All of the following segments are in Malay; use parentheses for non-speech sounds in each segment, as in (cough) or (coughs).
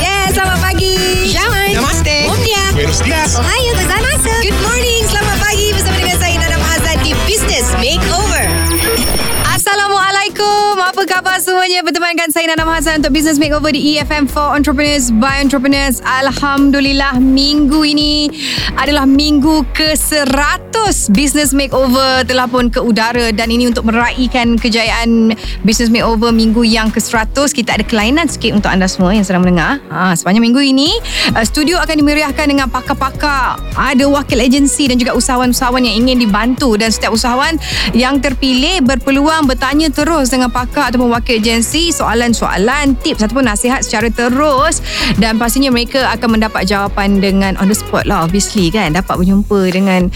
Yeah, selamat pagi. Syawan. Namaste. Umdia. Buenos dias. Ohio saya Nana Mahazan untuk Business Makeover di EFM for Entrepreneurs by Entrepreneurs. Alhamdulillah minggu ini adalah minggu ke-100 Business Makeover telah pun ke udara dan ini untuk meraihkan kejayaan Business Makeover minggu yang ke-100 kita ada kelainan sikit untuk anda semua yang sedang mendengar. Ha, sepanjang minggu ini uh, studio akan dimeriahkan dengan pakar-pakar, ada wakil agensi dan juga usahawan-usahawan yang ingin dibantu dan setiap usahawan yang terpilih berpeluang bertanya terus dengan pakar ataupun wakil agensi soalan-soalan, tips ataupun nasihat secara terus. Dan pastinya mereka akan mendapat jawapan dengan on the spot lah obviously kan? Dapat berjumpa dengan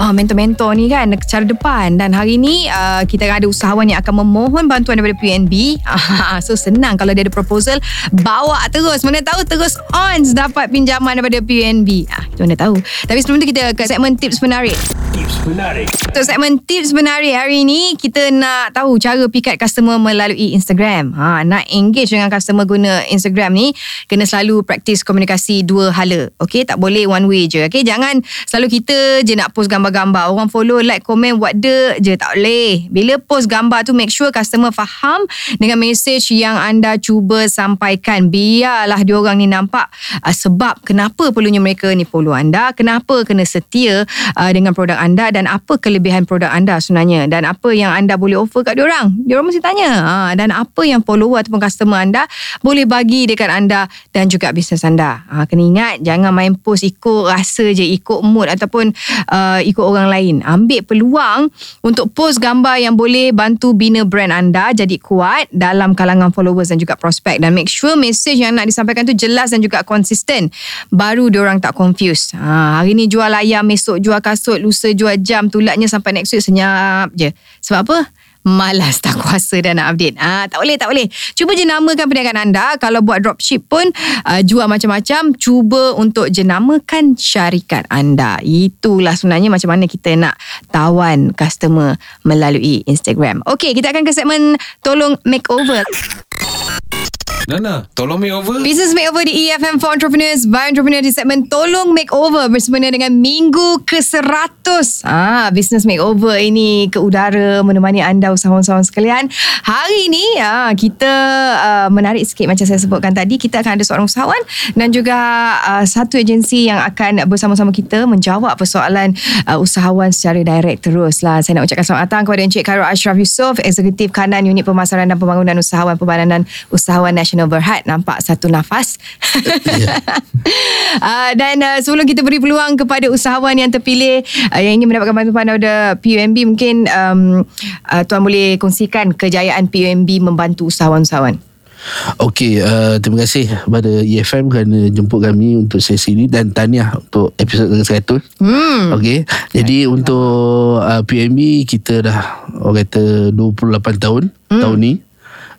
uh, mentor-mentor ni kan? Secara depan. Dan hari ni uh, kita ada usahawan yang akan memohon bantuan daripada PNB (laughs) so senang kalau dia ada proposal. Bawa terus. Mana tahu terus on dapat pinjaman daripada PNB ah, kita mana tahu? Tapi sebelum tu kita ke segmen tips menarik Tips menarik. untuk segmen tips menarik hari ni kita nak tahu cara pikat customer melalui Instagram. Ha, nak engage dengan customer guna Instagram ni kena selalu praktis komunikasi dua hala. Okey, tak boleh one way je. Okey, jangan selalu kita je nak post gambar-gambar. Orang follow, like, komen, buat de je tak boleh. Bila post gambar tu make sure customer faham dengan message yang anda cuba sampaikan. Biarlah diorang ni nampak uh, sebab kenapa perlunya mereka ni follow anda, kenapa kena setia uh, dengan produk anda dan apa kelebihan produk anda sebenarnya dan apa yang anda boleh offer kat diorang. Diorang mesti tanya. Ha, dan apa yang follower ataupun customer anda boleh bagi dekat anda dan juga bisnes anda. Ha, kena ingat jangan main post ikut rasa je, ikut mood ataupun uh, ikut orang lain. Ambil peluang untuk post gambar yang boleh bantu bina brand anda jadi kuat dalam kalangan followers dan juga prospek dan make sure message yang nak disampaikan tu jelas dan juga konsisten. Baru diorang tak confuse. Ha, hari ni jual ayam, esok jual kasut, lusa jual jam, tulatnya sampai next week senyap je. Sebab apa? Malas tak kuasa dan nak update. Ah, tak boleh, tak boleh. Cuba jenamakan perniagaan anda. Kalau buat dropship pun uh, jual macam-macam, cuba untuk jenamakan syarikat anda. Itulah sebenarnya macam mana kita nak tawan customer melalui Instagram. Okey, kita akan ke segmen tolong makeover. Nana, tolong me over. Business Makeover di EFM for Entrepreneurs by Entrepreneur di segmen Tolong Makeover bersempena dengan minggu ke-100. Ah, Business Makeover ini ke udara menemani anda usahawan-usahawan sekalian. Hari ini ah, kita uh, menarik sikit macam saya sebutkan tadi. Kita akan ada seorang usahawan dan juga uh, satu agensi yang akan bersama-sama kita menjawab persoalan uh, usahawan secara direct terus lah. Saya nak ucapkan selamat datang kepada Encik Khairul Ashraf Yusof, Eksekutif Kanan Unit Pemasaran dan Pembangunan Usahawan Pembadanan Usahawan Nasional Berhad. Nampak satu nafas. uh, (laughs) dan uh, sebelum kita beri peluang kepada usahawan yang terpilih uh, yang ingin mendapatkan bantuan daripada PUMB mungkin um, uh, tuan boleh kongsikan kejayaan PUMB membantu usahawan-usahawan. Okey, uh, terima kasih kepada EFM kerana jemput kami untuk sesi ini dan tahniah untuk episod ke-100. Hmm. Okey. Jadi untuk uh, PMB kita dah orang kata 28 tahun hmm. tahun ni.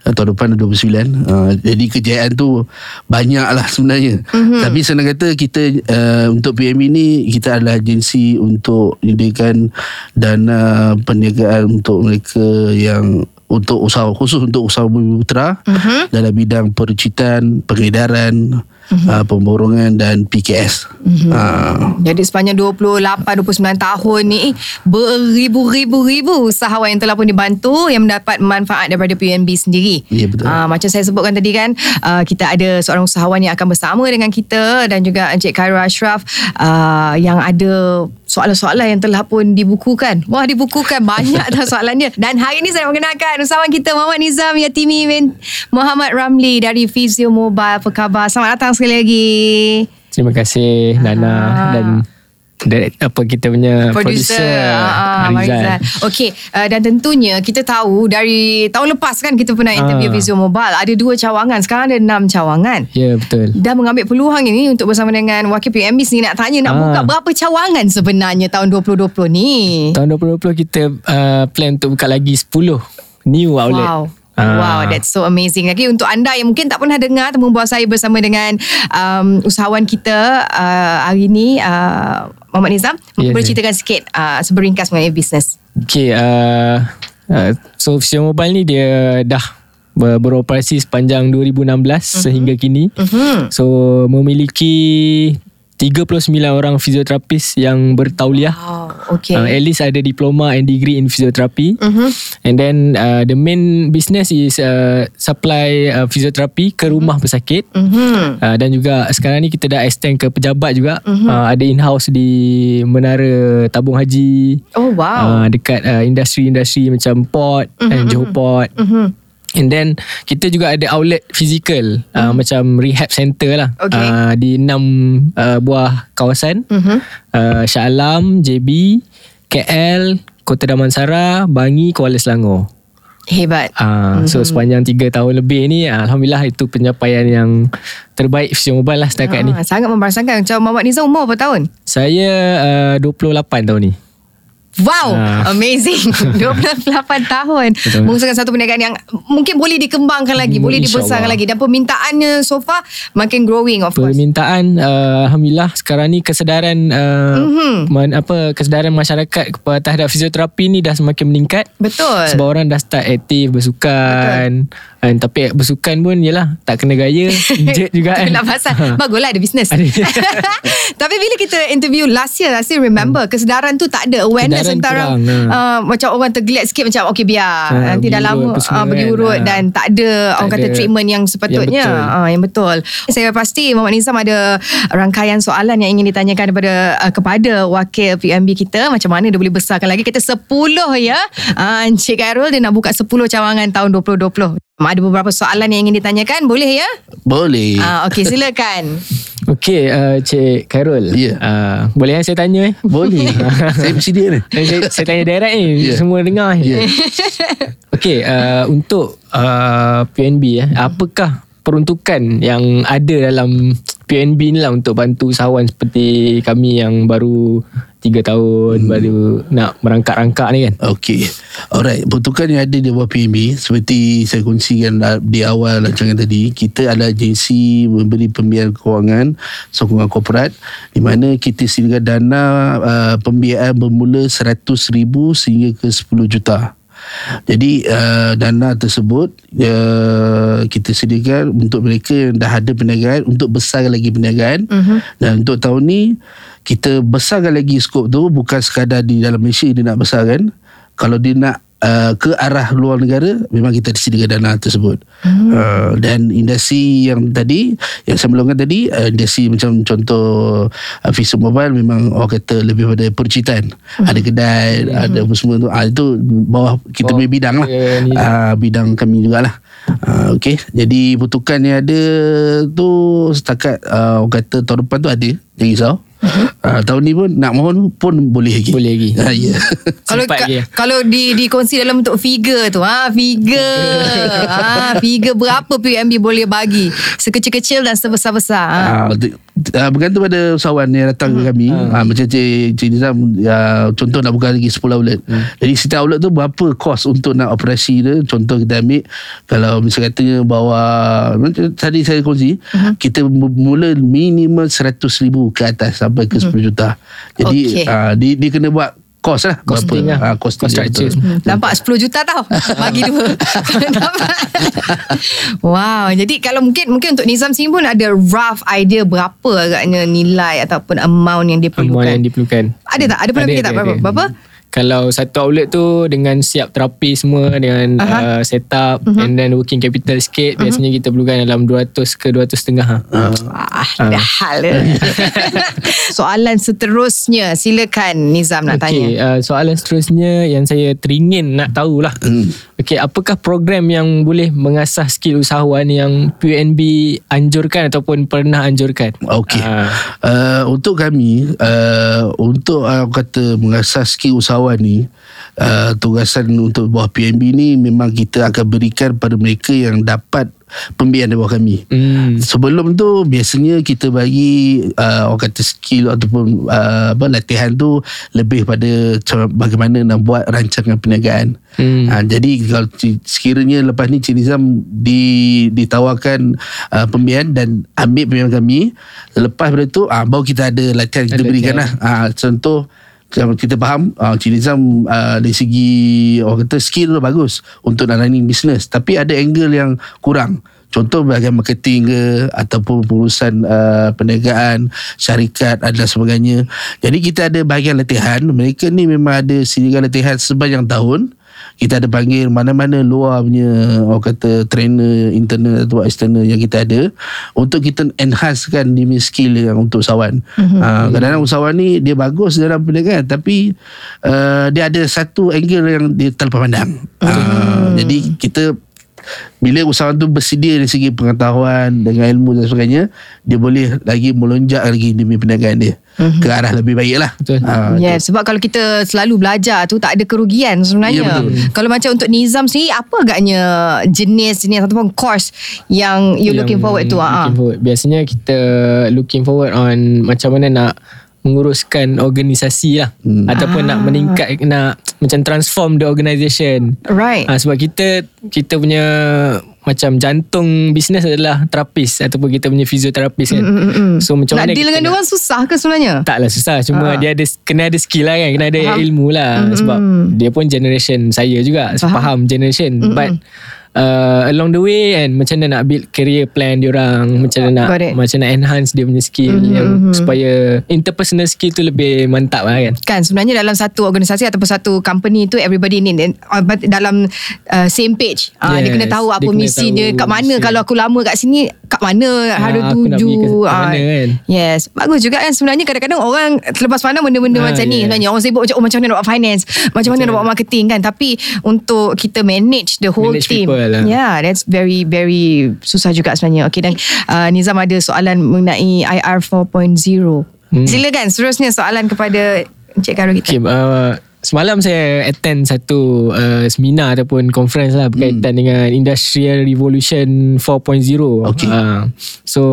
Uh, tahun depan dah 29 uh, Jadi kejayaan tu Banyak lah sebenarnya mm-hmm. Tapi senang kata Kita uh, Untuk PMB ni Kita adalah agensi Untuk Menyediakan Dana Perniagaan Untuk mereka Yang untuk usaha khusus untuk usaha bumi putra uh-huh. dalam bidang perucitan, pengedaran, uh-huh. uh, pemborongan dan PKS. Uh-huh. Uh. Jadi sepanjang 28 29 tahun ni beribu-ribu-ribu usahawan yang telah pun dibantu yang mendapat manfaat daripada PNB sendiri. Ya betul. Uh, macam saya sebutkan tadi kan uh, kita ada seorang usahawan yang akan bersama dengan kita dan juga Encik Khairul Ashraf uh, yang ada soalan-soalan yang telah pun dibukukan. Wah dibukukan banyak dah soalannya. Dan hari ini saya nak mengenalkan usahawan kita Muhammad Nizam Yatimi bin Muhammad Ramli dari Physio Mobile. Apa khabar? Selamat datang sekali lagi. Terima kasih Nana Ah. dan direct, apa kita punya Producer producer uh, Marizal. Okey, uh, dan tentunya kita tahu dari tahun lepas kan kita pernah interview Ah. Visual Mobile. Ada dua cawangan, sekarang ada enam cawangan. Ya betul. Dah mengambil peluang ini untuk bersama dengan wakil PMB sendiri nak tanya nak Ah. buka berapa cawangan sebenarnya tahun 2020 ni. Tahun 2020 kita uh, plan untuk buka lagi 10 new outlet. Wow. Ah. Wow, that's so amazing. Lagi untuk anda yang mungkin tak pernah dengar temu bual saya bersama dengan um, usahawan kita uh, hari ini, uh, Muhammad Nizam. Ya, boleh ya. ceritakan sikit uh, seberingkas mengenai bisnes. Okay, uh, Uh, so Fusion Mobile ni dia dah ber- beroperasi sepanjang 2016 uh-huh. sehingga kini. Mhm. So memiliki 39 orang fizioterapis yang bertauliah. Wow, okay. Uh, at least ada diploma and degree in physiotherapy. Mhm. And then uh, the main business is uh, supply uh, physiotherapy ke rumah pesakit. Mhm. Uh, dan juga sekarang ni kita dah extend ke pejabat juga. Uh, ada in-house di Menara Tabung Haji. Oh wow. Uh, dekat uh, industri-industri macam Port and Johor Port. Mhm. And then kita juga ada outlet fizikal uh, macam rehab center lah Okay. uh, di enam uh, buah kawasan Mhm. uh, Shah Alam, JB, KL, Kota Damansara, Bangi, Kuala Selangor. Hebat. Uh, So sepanjang 3 tahun lebih ni Alhamdulillah itu pencapaian yang terbaik Fusion Mobile lah setakat ni. Ah, sangat membanggakan. Macam Muhammad Nizam umur berapa tahun? Saya uh, 28 tahun ni. Wow, Ah. amazing. (laughs) 28 tahun. Betul. Mengusahakan satu perniagaan yang mungkin boleh dikembangkan lagi, Hmm, boleh dibesarkan lagi dan permintaannya so far makin growing of course. Permintaan uh, alhamdulillah sekarang ni kesedaran uh, Mhm. man, apa kesedaran masyarakat kepada terhadap fisioterapi ni dah semakin meningkat. Betul. Sebab orang dah start aktif bersukan. And, tapi bersukan pun yalah tak kena gaya, (laughs) injet juga kan. Itulah pasal Baguslah ada bisnes. (laughs) Tapi bila kita interview last year I still remember Kesedaran tu tak ada Awareness Hmm. Kesedaran antara kurang, ha. uh, Macam orang tergeliat sikit Macam okay biar Ha, Nanti dah pergi lama urut apa semua uh, Pergi kan. urut Ha. Dan tak ada Orang kata ada treatment yang sepatutnya yang betul. Ah, Yang betul Saya pasti Muhammad Nizam ada Rangkaian soalan Yang ingin ditanyakan Kepada uh, kepada Wakil PMB kita Macam mana dia boleh besarkan lagi Kita 10 ya uh, Encik Khairul Dia nak buka 10 cawangan Tahun 2020 ada beberapa soalan yang ingin ditanyakan Boleh ya? Boleh. Ah, Okey silakan (laughs) Okey, uh, Cik Khairul. Ya. Uh, boleh kan saya tanya eh? Boleh. (laughs) saya mesti dia ni. saya, saya, tanya direct ni Ya. Semua dengar Ya. (laughs) Okey uh, Untuk uh, PNB eh, Apakah peruntukan yang ada dalam PNB ni lah Untuk bantu usahawan seperti kami yang baru 3 tahun hmm. Baru nak merangkak-rangkak ni kan Okey. Alright. Peruntukan yang ada di bawah PMB seperti saya kongsikan uh, di awal rancangan tadi, kita adalah agensi memberi pembiayaan kewangan sokongan korporat di mana kita sediakan dana uh, pembiayaan bermula 100,000 sehingga ke 10 juta. Jadi uh, dana tersebut uh, kita sediakan untuk mereka yang dah ada perniagaan untuk besarkan lagi perniagaan uh-huh. dan untuk tahun ni kita besarkan lagi skop tu bukan sekadar di dalam Malaysia dia nak besarkan kalau dia nak uh, ke arah luar negara memang kita disediakan dana tersebut hmm. uh, dan industri yang tadi yang saya melongkan tadi uh, industri macam contoh uh, Visa Mobile memang orang kata lebih pada percitan hmm. ada kedai hmm. ada apa semua tu uh, itu bawah kita punya bidang lah kita ni. uh, bidang kami jugalah uh, okay jadi pertukan yang ada tu setakat uh, orang kata tahun depan tu ada jangan risau uh, tahun ni pun nak mohon pun boleh lagi Boleh lagi. uh, ya (laughs) Kalau Sempat ka, lagi. kalau di dikongsi dalam bentuk figure tu, ha, figure. ha, (laughs) figure berapa PMB boleh bagi? Sekecil-kecil dan sebesar-besar. Ha. Ah, ah, bergantung pada usahawan yang datang ke kami. Ah, macam Cik, Cik Nizam ah, contoh nak buka lagi 10 outlet. Jadi setiap outlet tu berapa kos untuk nak operasi dia? Contoh kita ambil kalau misal katanya bawa tadi saya kongsi kita mu- mula minimum 100 ribu ke atas sampai ke 10 juta. Jadi Okey. ah, dia, dia kena buat kos lah Costing berapa lah. ah, costing Cost dia, structure. betul. Nampak 10 juta tau Bagi dua? (laughs) Wow Jadi kalau mungkin Mungkin untuk Nizam sini pun Ada rough idea Berapa agaknya nilai Ataupun amount yang diperlukan Amount yang diperlukan Ada tak? Ada pernah fikir tak? Berapa? Berapa? Kalau satu outlet tu dengan siap terapi semua dengan uh, setup uh-huh. and then working capital sikit uh-huh. biasanya kita perlukan dalam 200 ke 200 setengah. Ha. Ah, dah hal (laughs) Soalan seterusnya Silakan Nizam nak Okey, tanya uh, soalan seterusnya yang saya teringin nak tahulah. Hmm. Okey, apakah program yang boleh mengasah skill usahawan yang PNB anjurkan ataupun pernah anjurkan? Okey. Ah. Uh, untuk kami uh, untuk uh, kata mengasah skill usahawan ni uh, tugasan untuk bawah PNB ni memang kita akan berikan pada mereka yang dapat pembiayaan bawah kami. Hmm. Sebelum tu biasanya kita bagi uh, orang kata skill ataupun uh, apa latihan tu lebih pada cara bagaimana nak buat rancangan perniagaan. Hmm. Ha, jadi kalau sekiranya lepas ni Cik Nizam di, ditawarkan uh, pembiayaan dan ambil pembiayaan kami, lepas pada tu uh, baru kita ada latihan kita Ada berikan lah. latihan. Uh, contoh Kalau kita faham uh, Cik Nizam uh, dari segi orang kata skill tu bagus untuk running business. Tapi ada angle yang kurang Contoh bahagian marketing ke ataupun pengurusan uh, perniagaan, syarikat dan sebagainya. Jadi kita ada bahagian latihan. Mereka ni memang ada sediakan latihan sepanjang tahun. Kita ada panggil mana-mana luar punya orang kata trainer internal atau external yang kita ada untuk kita enhancekan dia punya skill yang untuk usahawan. Mm-hmm. Uh, kadang-kadang usahawan ni dia bagus dalam perniagaan tapi uh, dia ada satu angle yang dia terlepas pandang. Uh, jadi kita bila usahawan tu bersedia dari segi pengetahuan dengan ilmu dan sebagainya dia boleh lagi melonjak lagi demi perniagaan dia mm-hmm. ke arah lebih baik lah Betul. Ya, yeah, sebab kalau kita selalu belajar tu tak ada kerugian sebenarnya. Ya, betul. Kalau macam untuk Nizam sendiri, apa agaknya jenis-jenis ataupun course yang you Yang looking forward tu? looking forward. Biasanya kita looking forward on macam mana nak menguruskan organisasi lah hmm. ataupun nak meningkat nak macam transform the organisation Right. ha, sebab kita kita punya macam jantung bisnes adalah terapis ataupun kita punya fizioterapis kan Mm, mm, mm. so macam Nak mana deal dengan nak- orang susah ke sebenarnya? Taklah susah Cuma Ah. dia ada Kena ada skill lah kan Kena ada Faham. ilmu lah Mm-mm. Sebab Dia pun generation Saya juga Faham. Faham, generation Mm-mm. But uh, Along the way kan Macam mana nak build Career plan diorang Macam mana nak. Macam nak enhance Dia punya skill Mhm, yang mhm. Supaya Interpersonal skill tu Lebih mantap lah kan Kan sebenarnya dalam satu organisasi ataupun satu company tu everybody ni uh, dalam uh, same page. Uh, Dia Yes, kena tahu apa dia kena misi tahu dia kat mana misi. kalau aku lama kat sini kat mana harus aku nak tuju. Ah, mana kan? Yes. Bagus juga kan sebenarnya kadang-kadang orang terlepas pandang benda-benda Ah, macam ni yeah. sebenarnya orang sibuk macam oh macam mana nak buat finance, macam mana nak buat marketing kan tapi untuk kita manage the whole Manage team. people lah. Yeah, that's very very susah juga sebenarnya. Okay dan uh, Nizam ada soalan mengenai IR 4.0. Hmm. Silakan seterusnya soalan kepada Encik Karo kita. Okay uh, Semalam saya attend satu uh, seminar ataupun conference lah berkaitan hmm. dengan Industrial Revolution 4.0. Okay. Uh, so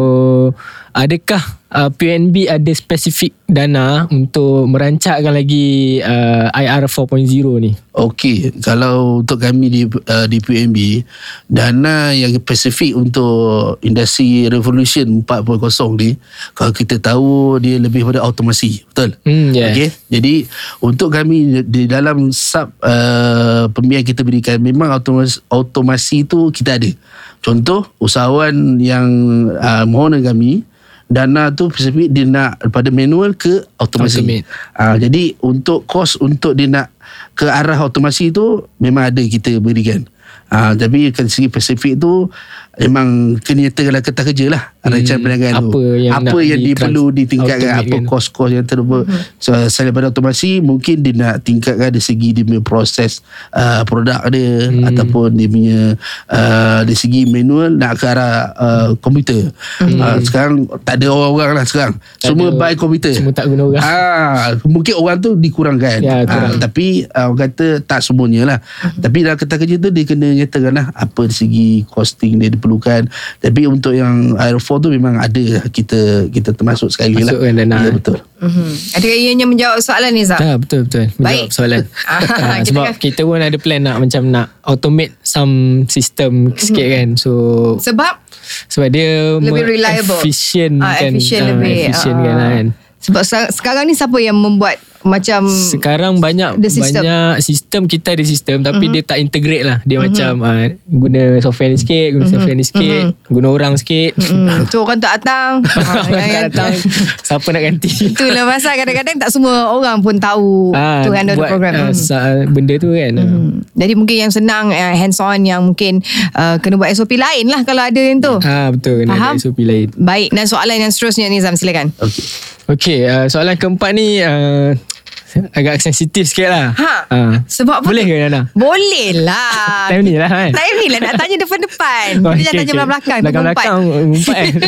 adakah uh, PNB ada spesifik dana untuk merancakkan lagi uh, IR 4.0 ni? Okey, kalau untuk kami di uh, di PNB, dana yang spesifik untuk industri revolution 4.0 ni, kalau kita tahu dia lebih pada automasi, betul? Hmm, yeah. Okey. Jadi untuk kami di dalam sub uh, pembiayaan kita berikan memang automasi, automasi tu kita ada. Contoh usahawan yang uh, mohon dengan kami dana tu spesifik dia nak daripada manual ke automasi. Automate. Uh, jadi untuk kos untuk dia nak ke arah automasi tu memang ada kita berikan. Uh, tapi dari segi Pasifik tu memang kena nyatakan dalam kertas kerja lah rancangan perniagaan tu. apa yang apa yang di- trans- ditingkatkan, apa kos-kos yang terlupa. So, selain daripada automasi mungkin dia nak tingkatkan dari segi dia punya proses uh, produk dia Hmm. ataupun dia punya uh, dari segi manual nak ke arah uh, komputer. Uh, sekarang tak ada orang-orang lah sekarang. Hmm. Tak Semua ada- buy komputer. semua tak guna orang. Ah, mungkin orang tu dikurangkan. Ya, kurang. Ah, tapi uh, orang kata tak semuanya lah. Tapi dalam kertas kerja tu dia kena nyatakan lah apa dari segi costing dia diperlukan. Tapi untuk yang Aero4 tu memang ada lah kita kita termasuk sekali lah. Masukkan dana, Ya betul. Mm-hmm. Adakah ianya menjawab soalan Nizam? Ah, betul betul. Menjawab Baik. soalan. (laughs) Kita sebab kita pun ada plan nak macam nak automate some system sikit kan. So Sebab sebab dia Lebih reliable. efficient Ah, kan. efficient Ah, lebih. efficient Ah. kan, kan. sebab se- sekarang ni siapa yang membuat macam Sekarang banyak The system. banyak sistem kita ada sistem tapi dia tak integrate lah. Dia macam ah, guna software ni sikit, guna software ni sikit, guna orang sikit. (laughs) hmm, tu orang tak datang. Orang Ah, tak datang. Siapa nak ganti? Itulah pasal kadang-kadang tak semua orang pun tahu Ah, tu the buat, program. ah, Hmm. sa- benda tu kan. Hmm. Jadi mungkin yang senang uh, hands on yang mungkin uh, kena buat SOP lain lah kalau ada yang tu. Ah betul kena Faham? ada SOP lain. Baik dan soalan yang seterusnya Nizam silakan. Okey. Okey, uh, soalan keempat ni uh, agak sensitif sikit lah. Ha. Uh, Sebab apa boleh ke Nana? Boleh lah. (laughs) Time ni lah kan? Time ni lah nak tanya depan-depan. (laughs) Oh, Kita jangan tanya belakang-belakang. tu Belakang-belakang mengumpat. Umpat kan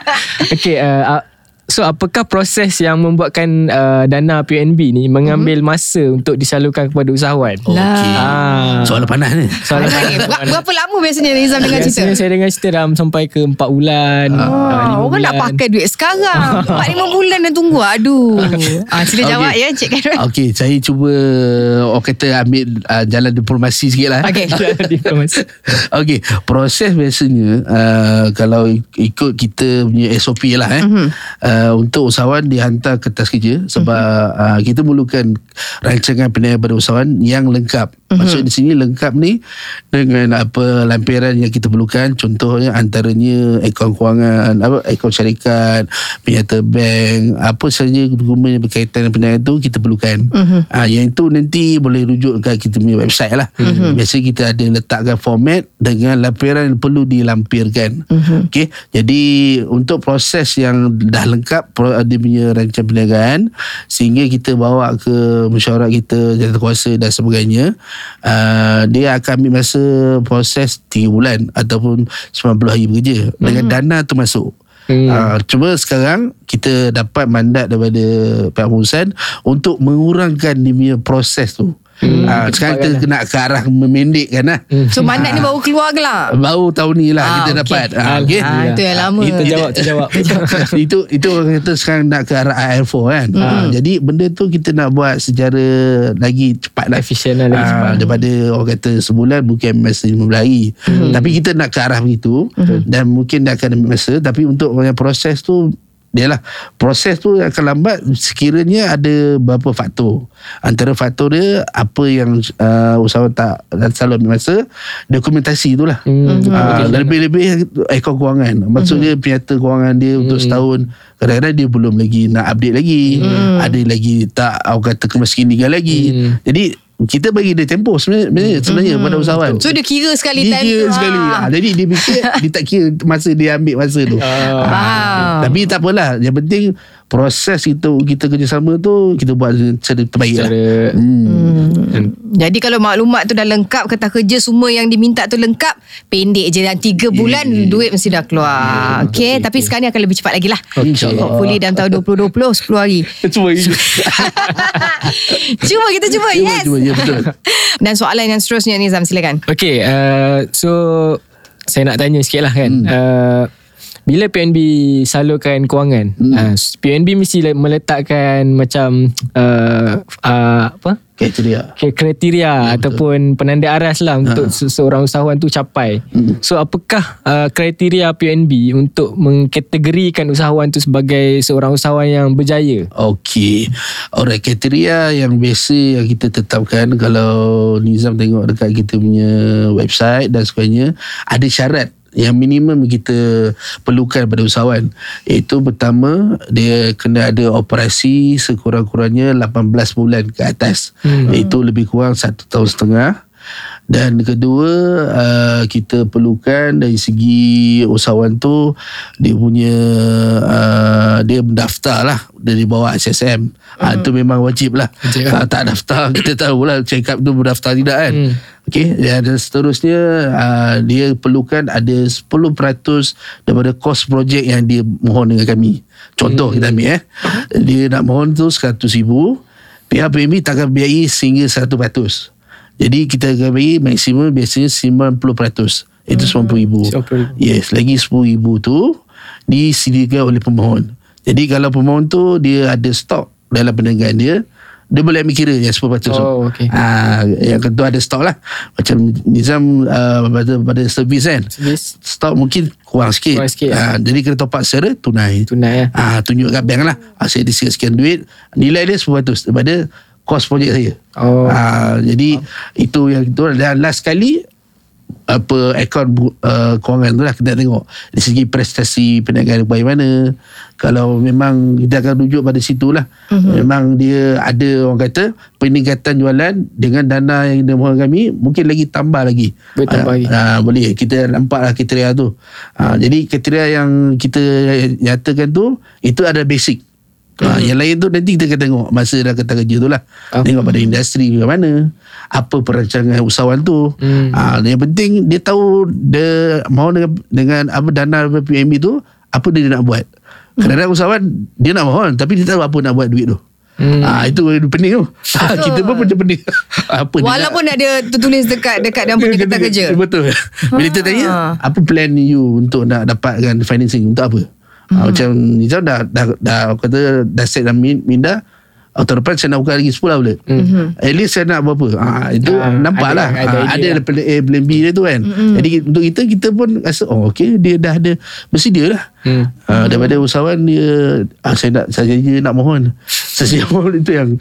(laughs) Okay uh, uh, So apakah proses yang membuatkan uh, dana PNB ni mengambil masa untuk disalurkan kepada usahawan? Lah. Okey. Ah. Soalan panas ni. Soalan Okay, ber- berapa lama biasanya Nizam dengan cerita? Biasanya saya dengar cerita dalam sampai ke 4 bulan. ah, Oh, lima orang nak bulan. pakai duit sekarang (laughs) 4-5 bulan dah tunggu Aduh ah, Sila Okey. jawab ya Cik Khairul Okey, saya cuba orang kata ambil uh, jalan diplomasi sikit lah. Okay (laughs) Diplomasi. Okey, proses biasanya uh, kalau ikut kita punya SOP lah eh. Mhm. Mm-hmm. Uh, uh, untuk usahawan dihantar kertas kerja sebab uh, kita memerlukan rancangan perniagaan pada usahawan yang lengkap. Maksud di sini lengkap ni dengan apa lampiran yang kita perlukan contohnya antaranya akaun kewangan, apa akaun syarikat, penyata bank, apa sahaja dokumen yang berkaitan dengan perniagaan tu kita perlukan. Uh, yang itu nanti boleh rujuk kat kita punya website lah. Biasa kita ada letakkan format dengan lampiran yang perlu dilampirkan. Okey. Jadi untuk proses yang dah lengkap dia punya rancangan perniagaan sehingga kita bawa ke mesyuarat kita jawatan dan sebagainya uh, dia akan ambil masa proses 3 bulan ataupun 90 hari bekerja dengan dana tu masuk Hmm. Uh, cuma sekarang kita dapat mandat daripada pihak pengurusan untuk mengurangkan dia punya proses tu. Hmm, uh, sekarang kita nak ke arah memendekkan lah. So mandat ni baru keluar ke lah (laughs) Baru tahun ni lah Ah, kita okey. dapat. Ah, okay. Ah, Itu yang lama Itu jawab, terjawab. (laughs) itu itu orang kata sekarang nak ke arah IR4 kan. Hmm. Ha, jadi benda tu kita nak buat secara lagi cepat lah. Efisien lah, lagi Ah, cepat. Daripada orang kata sebulan mungkin masa 15 hari. Hmm. Tapi kita nak ke arah begitu dan mungkin dia akan masa tapi untuk yang proses tu dia lah proses tu akan lambat sekiranya ada beberapa faktor. Antara faktor dia apa yang uh, usahawan tak selalu ambil masa dokumentasi tu lah. Hmm, Ah, lebih-lebih akaun kewangan. Maksudnya pinyata kewangan dia untuk setahun. Kadang-kadang dia belum lagi nak update lagi. Ada lagi tak orang kata kemiskinan lagi. Jadi kita bagi dia tempoh sebenarnya sebenarnya, sebenarnya pada usahawan. So dia kira sekali dia time kira tu sekali. ah. ha, Jadi dia fikir Dia tak kira masa dia ambil masa tu. Ah. Faham. Tapi tak apalah. Yang penting Proses kita kita kerjasama tu Kita buat secara terbaik lah. Cara hmm. Jadi kalau maklumat tu dah lengkap Kertas kerja semua yang diminta tu lengkap Pendek je. Dalam 3 bulan Duit mesti dah keluar. Okay Tapi sekarang ni akan lebih cepat lagi lah. InsyaAllah. Hopefully dalam tahun 2020 10 hari. (laughs) Cuba (laughs) Cuba. Kita cuba. Cuba, Yes. cuba, ya, betul. (laughs) Dan soalan yang seterusnya Nizam silakan. Okay uh, So Saya nak tanya sikit lah kan. Hmm. uh, Bila PNB salurkan kewangan hmm. uh, PNB mesti le- meletakkan Macam (tsk) uh, uh, Apa Kriteria kriteria ataupun penanda aras lah untuk se- seorang usahawan tu capai. So apakah uh, kriteria PNB untuk mengkategorikan usahawan tu sebagai seorang usahawan yang berjaya? Okey. Alright, kriteria yang biasa yang kita tetapkan kalau Nizam tengok dekat kita punya website dan sebagainya, ada syarat yang minimum kita perlukan pada usahawan iaitu pertama dia kena ada operasi sekurang-kurangnya 18 bulan ke atas hmm. iaitu lebih kurang satu tahun setengah dan kedua uh, kita perlukan dari segi usahawan tu dia punya uh, dia mendaftar lah dari bawah SSM uh, itu memang wajib lah Wajib lah. kalau tak daftar (coughs) kita tahulah check up tu berdaftar tidak kan Hmm. Okey dan seterusnya uh, dia perlukan ada 10% daripada kos projek yang dia mohon dengan kami. Contoh kita ambil eh. Dia nak mohon tu 100,000, pihak PMB tak akan biayai sehingga 100%. Jadi kita akan bagi maksimum biasanya 90%. Itu RM90,000. RM90,000. Yes, lagi RM10,000 tu disediakan oleh pemohon. Jadi kalau pemohon tu dia ada stok dalam perniagaan dia, dia boleh ambil kira yang 10% tu. Oh, okey. Ah, yang kedua ada stok lah. Macam Nizam uh, pada, pada servis kan. Servis. Stok mungkin kurang sikit. Kurang sikit, Ah, jadi kena top up secara tunai. Tunai, ya. Ah, tunjuk kat bank lah. Ah, saya ada sekian duit. Nilai dia 10% daripada kos projek saya. Oh. Ah, jadi itu yang itu dan last kali apa akaun bu- uh, kewangan tu lah kita tengok dari segi prestasi perniagaan bagaimana kalau memang kita akan rujuk pada situ lah mm-hmm. memang dia ada orang kata peningkatan jualan dengan dana yang dia mohon kami mungkin lagi tambah lagi Boleh tambah Ah, lagi. ah, boleh kita nampak lah kriteria tu ah, jadi kriteria yang kita nyatakan tu itu ada basic Ha, yang lain tu nanti kita akan tengok masa dah kata kerja tu lah. Ah. Tengok pada industri ke mana. Apa perancangan usahawan tu. Hmm. Ha, yang penting dia tahu dia mau dengan, dengan apa dana PMB tu apa dia nak buat. Kadang-kadang usahawan dia nak mohon tapi dia tahu apa nak buat duit tu. Hmm. Ah itu pening tu. Ha, (laughs) kita pun macam pening. (laughs) apa dia nak- Walaupun ada tertulis dekat dekat dalam punya kertas (laughs) kerja. Betul. Bila kita tanya, apa plan you untuk nak dapatkan financing untuk apa? Hmm. Ha, macam Nizam dah, dah, dah, kata dah set min- minda, Oh, tahun depan saya nak buka lagi 10 outlet. Mm-hmm. At least saya nak berapa? Ha, itu Ah, nampak ada- lah. ada Ha, idea ada plan A, plan B dia tu kan. Mm-hmm. Jadi untuk kita, kita pun rasa, oh okay, dia dah ada bersedia lah. Hmm. Uh, daripada usahawan dia ah, saya nak saya je nak mohon. Saya mohon itu yang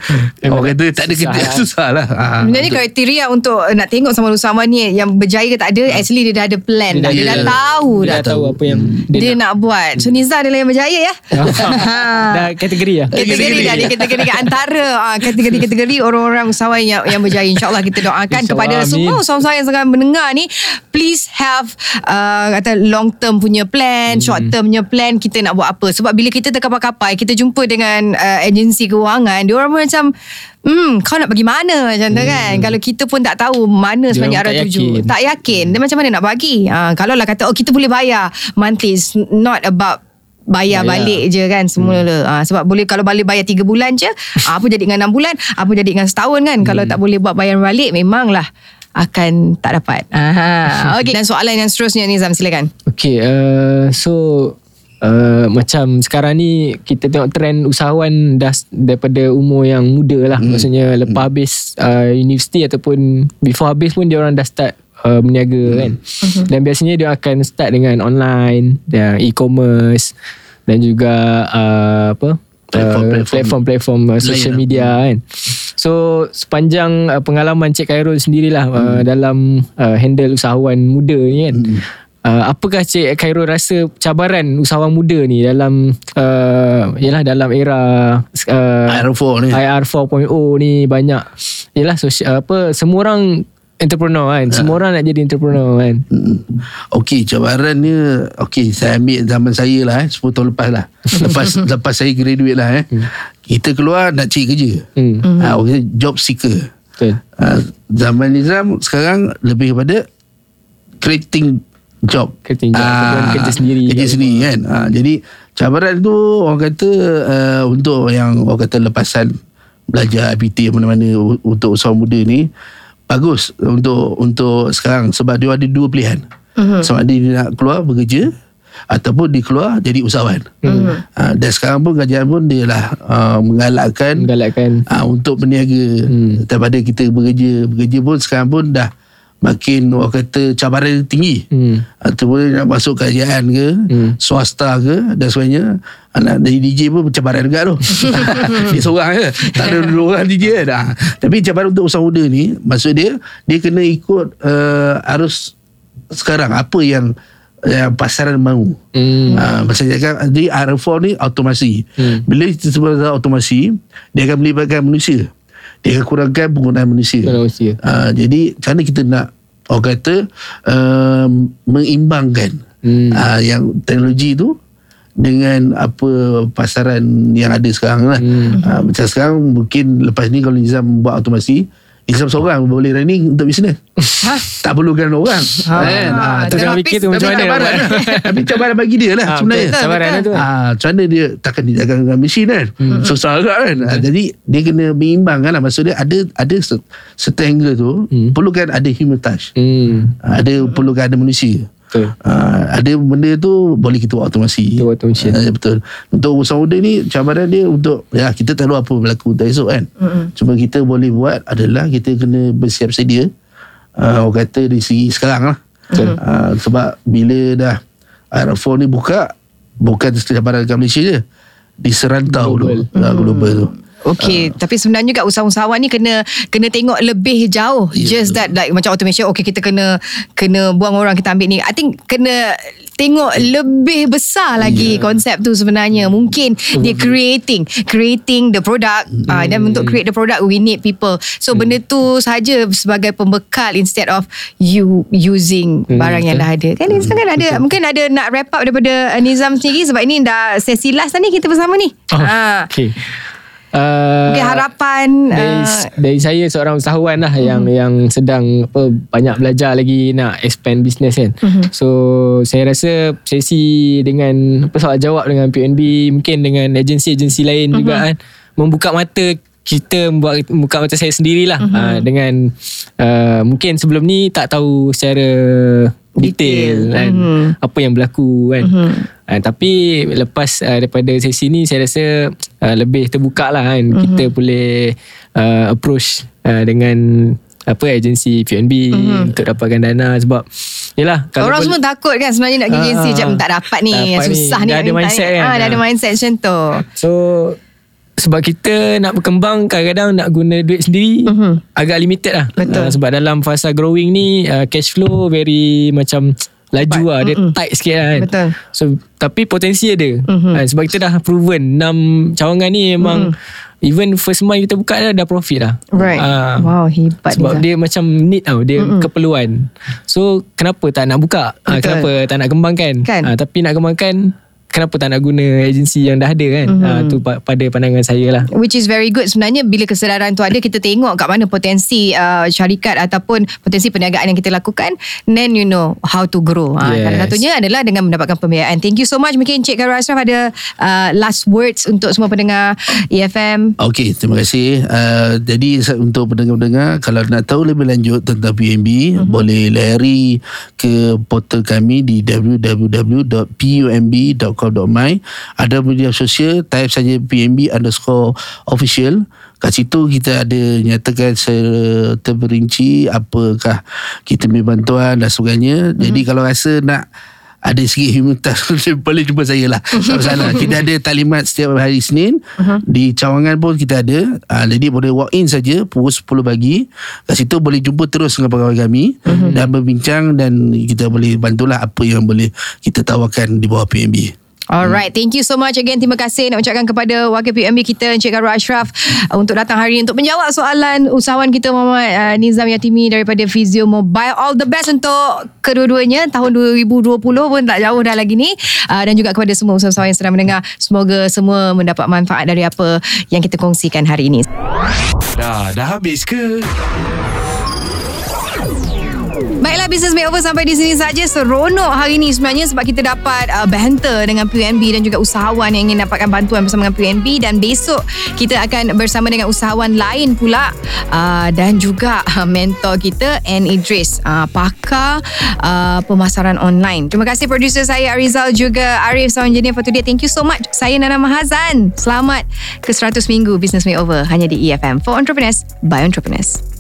orang kata tak ada susah kita lah. (laughs) susah lah. Ah, Sebenarnya betul. kriteria untuk nak tengok sama usahawan ni yang berjaya ke tak ada, actually dia dah ada plan. Dia, dah, dia dah Ya. tahu Dia dah. dah tahu apa yang Dia, dia, nak. nak buat. So Nizar adalah yang berjaya ya. (laughs) dah kategori lah. Kategori Kategori. dah dia kategori (laughs) antara ah, kategori-kategori orang-orang usahawan yang yang berjaya insyaallah kita doakan InsyaAllah, kepada amin. semua usahawan yang sedang mendengar ni please have uh, kata long term punya plan Hmm. short term punya plan kita nak buat apa. Sebab bila kita terkapai-kapai kita jumpa dengan uh, agensi kewangan dia orang pun macam Hmm, kau nak pergi mana? macam tu kan. Kalau kita pun tak tahu Mana sebenarnya arah tak tuju yakin. Tak yakin. Dia macam mana nak bagi? Ha, Kalau lah kata Oh kita boleh bayar. Monthly It's not about Bayar, Bayar. balik je kan semula hmm. ha, sebab boleh kalau balik bayar 3 bulan je ha, apa jadi dengan 6 bulan? Apa jadi dengan setahun kan? Hmm. kalau tak boleh buat bayar balik memanglah akan tak dapat. (laughs) Aha. Okay. dan soalan yang seterusnya Nizam silakan. Okay, uh, so uh, macam sekarang ni kita tengok trend usahawan dah daripada umur yang muda lah. Hmm. Maksudnya lepas habis uh, universiti ataupun before habis pun dia orang dah start uh, berniaga hmm. kan. Dan biasanya dia akan start dengan online, dan e-commerce dan juga uh, apa? Platform-platform uh, uh, social lah. media kan. So sepanjang uh, pengalaman Cik Khairul sendirilah uh, Hmm. dalam uh, handle usahawan muda ni kan. Uh, apakah Cik Khairul rasa cabaran usahawan muda ni dalam uh, yalah dalam era uh, IR4 ni. IR 4.0 ni banyak yalah sosial apa semua orang entrepreneur kan. Semua orang nak jadi entrepreneur kan. Mm. Okey, cabaran ni okey, saya ambil zaman saya lah eh, 10 tahun lepas lah. (laughs) Lepas lepas saya graduate lah eh. Kita keluar nak cari kerja. Hmm. Ha, orang kata job seeker. Betul. Ha, zaman Nizam sekarang lebih kepada creating job. Job, ataupun kerja sendiri Kerja sendiri kan. Ha, jadi cabaran tu orang kata uh, untuk yang orang kata lepasan belajar IPT mana-mana untuk usaha muda ni bagus untuk untuk sekarang sebab dia ada dua pilihan. Uh-huh. Sama ada dia nak keluar bekerja ataupun dia keluar jadi usahawan. Uh-huh. Ha, dan sekarang pun kerajaan pun dia lah uh, menggalakkan Menggalakkan ha, untuk berniaga hmm. daripada kita bekerja bekerja pun sekarang pun dah makin orang kata cabaran tinggi Hmm. ataupun nak masuk kerajaan ke Hmm. swasta ke dan sebagainya anak dari DJ pun cabaran juga tu (laughs) dia seorang je tak ada dua orang DJ kan ha. tapi cabaran untuk usaha muda ni maksud dia dia kena ikut uh, arus sekarang apa yang yang pasaran mahu Hmm. Ha, macam saya cakap Jadi R4 ni automasi Hmm. Bila kita sebut automasi Dia akan melibatkan manusia Dia kurangkan penggunaan manusia Manusia. ha, Jadi Macam mana kita nak Orang kata um, Mengimbangkan Hmm. ha, Yang teknologi tu Dengan apa Pasaran yang ada sekarang lah Hmm. ha, Macam sekarang Mungkin lepas ni Kalau Nizam buat automasi Nizam seorang boleh running untuk bisnes ha? Tak perlukan orang Ha. kan? Ha, Tu jangan fikir tu macam (laughs) tapi mana cabaran lah. Tapi cabaran bagi dia lah Ah, sebenarnya. betul, cabaran betul. tu. Ah, macam mana dia takkan dia jaga dengan mesin kan. Hmm. Susah agak kan. Ah, jadi dia kena mengimbangkan lah. Maksud dia ada ada se- certain angle tu Hmm. perlukan ada human touch. Hmm. Ah, ada perlukan ada manusia. Betul. Ah, ada benda tu boleh kita buat automasi. Kita buat automation. Ah, betul. Untuk usaha muda ni cabaran dia untuk ya kita tak tahu apa berlaku tak esok kan. Mm-hmm. Cuma kita boleh buat adalah kita kena bersiap sedia. Uh, orang kata dari segi sekarang lah. Betul. Uh, sebab bila dah R4 ni buka bukan cabaran dekat Malaysia je. Di serantau Global. tu. Uh, global tu. Okey, uh. tapi sebenarnya juga usahawan ni kena kena tengok lebih jauh. Ya, Just that like macam automation, okey kita kena kena buang orang kita ambil ni. I think kena tengok lebih besar lagi Ya. konsep tu sebenarnya. Mungkin dia creating creating the product Hmm. uh, dan untuk create the product we need people. So benda tu saja sebagai pembekal instead of you using Hmm, barang yang dah ada. Kan Nizam kan ada mungkin ada nak wrap up daripada uh, Nizam sendiri sebab ini dah sesi last ni kita bersama ni. Oh, Ah. okay. Uh, Mungkin harapan dari, uh, dari saya seorang usahawan lah yang yang sedang apa banyak belajar lagi nak expand business kan. So saya rasa sesi dengan apa soal jawab dengan PNB mungkin dengan agensi-agensi lain juga kan membuka mata kita buat buka mata saya sendirilah uh, dengan uh, mungkin sebelum ni tak tahu secara detail, kan apa yang berlaku kan. Uh, tapi lepas uh, daripada sesi ni saya rasa uh, lebih terbuka lah kan kita boleh uh, approach uh, dengan apa agensi PNB untuk dapatkan dana sebab Yelah kalau Orang semua takut kan sebenarnya nak pergi Ah, agensi macam tak dapat ni, tak dapat ni. susah ni. Dah ada mindset ni. kan? Ah, dah ada mindset macam tu. So sebab kita nak berkembang kadang-kadang nak guna duit sendiri Mhm. agak limited lah. Betul. Uh, sebab dalam fasa growing ni uh, cash flow very macam laju lah. Dia tight sikit lah kan. Betul. So tapi potensi ada. Mhm. Uh, sebab kita dah proven 6 cawangan ni memang even first month kita buka dah, dah profit lah. Right. Ah. wow, hebat Sebab Nizam. dia macam need tau Dia mm keperluan So kenapa tak nak buka ha, Betul. Kenapa tak nak kembangkan Kan. ha, Tapi nak kembangkan Kenapa tak nak guna agensi yang dah ada kan? Mhm. ha, Tu pa- pada pandangan saya lah. Which is very good. Sebenarnya bila kesedaran tu ada Kita tengok kat mana potensi uh, syarikat Ataupun potensi perniagaan yang kita lakukan. Then you know how to grow. Ah, Yes. Salah satunya adalah dengan mendapatkan pembiayaan. Thank you so much Mungkin Encik Khairul Ashraf. Ada uh, last words Untuk semua pendengar E EFM Okey, terima kasih. Uh, jadi untuk pendengar-pendengar, kalau nak tahu lebih lanjut tentang PNB, uh-huh. boleh lari ke portal kami di www.pumb.com.my. Ada media sosial, type saja PNB underscore official. Kat situ kita ada nyatakan secara terperinci apakah kita punya bantuan dan sebagainya. Jadi kalau rasa nak ada sikit humilitas (laughs) boleh jumpa saya lah (laughs) tak masalah kita ada talimat setiap hari Isnin uh-huh. di cawangan pun kita ada uh, jadi boleh walk in saja pukul 10 pagi kat situ boleh jumpa terus dengan pegawai kami uh-huh. dan berbincang dan kita boleh bantulah apa yang boleh kita tawarkan di bawah PNB Alright, thank you so much again. Terima kasih nak ucapkan kepada Wakil PMB kita Encik Khairul Ashraf uh, untuk datang hari ini untuk menjawab soalan usahawan kita Muhammad uh, Nizam Yatimi daripada Physio Mobile. All the best untuk kedua-duanya tahun 2020 pun tak jauh dah lagi ni uh, dan juga kepada semua usahawan yang sedang mendengar. Semoga semua mendapat manfaat dari apa yang kita kongsikan hari ini. Dah, dah habis ke? Baiklah Business Makeover sampai di sini saja seronok hari ini sebenarnya sebab kita dapat uh, banter dengan PNB dan juga usahawan yang ingin dapatkan bantuan bersama dengan PNB dan besok kita akan bersama dengan usahawan lain pula uh, dan juga uh, mentor kita N Idris uh, pakar uh, pemasaran online. Terima kasih producer saya Arizal juga Arif sound engineer for today. Thank you so much. Saya Nana Mahazan. Selamat ke 100 minggu Business Makeover hanya di EFM for Entrepreneurs by Entrepreneurs.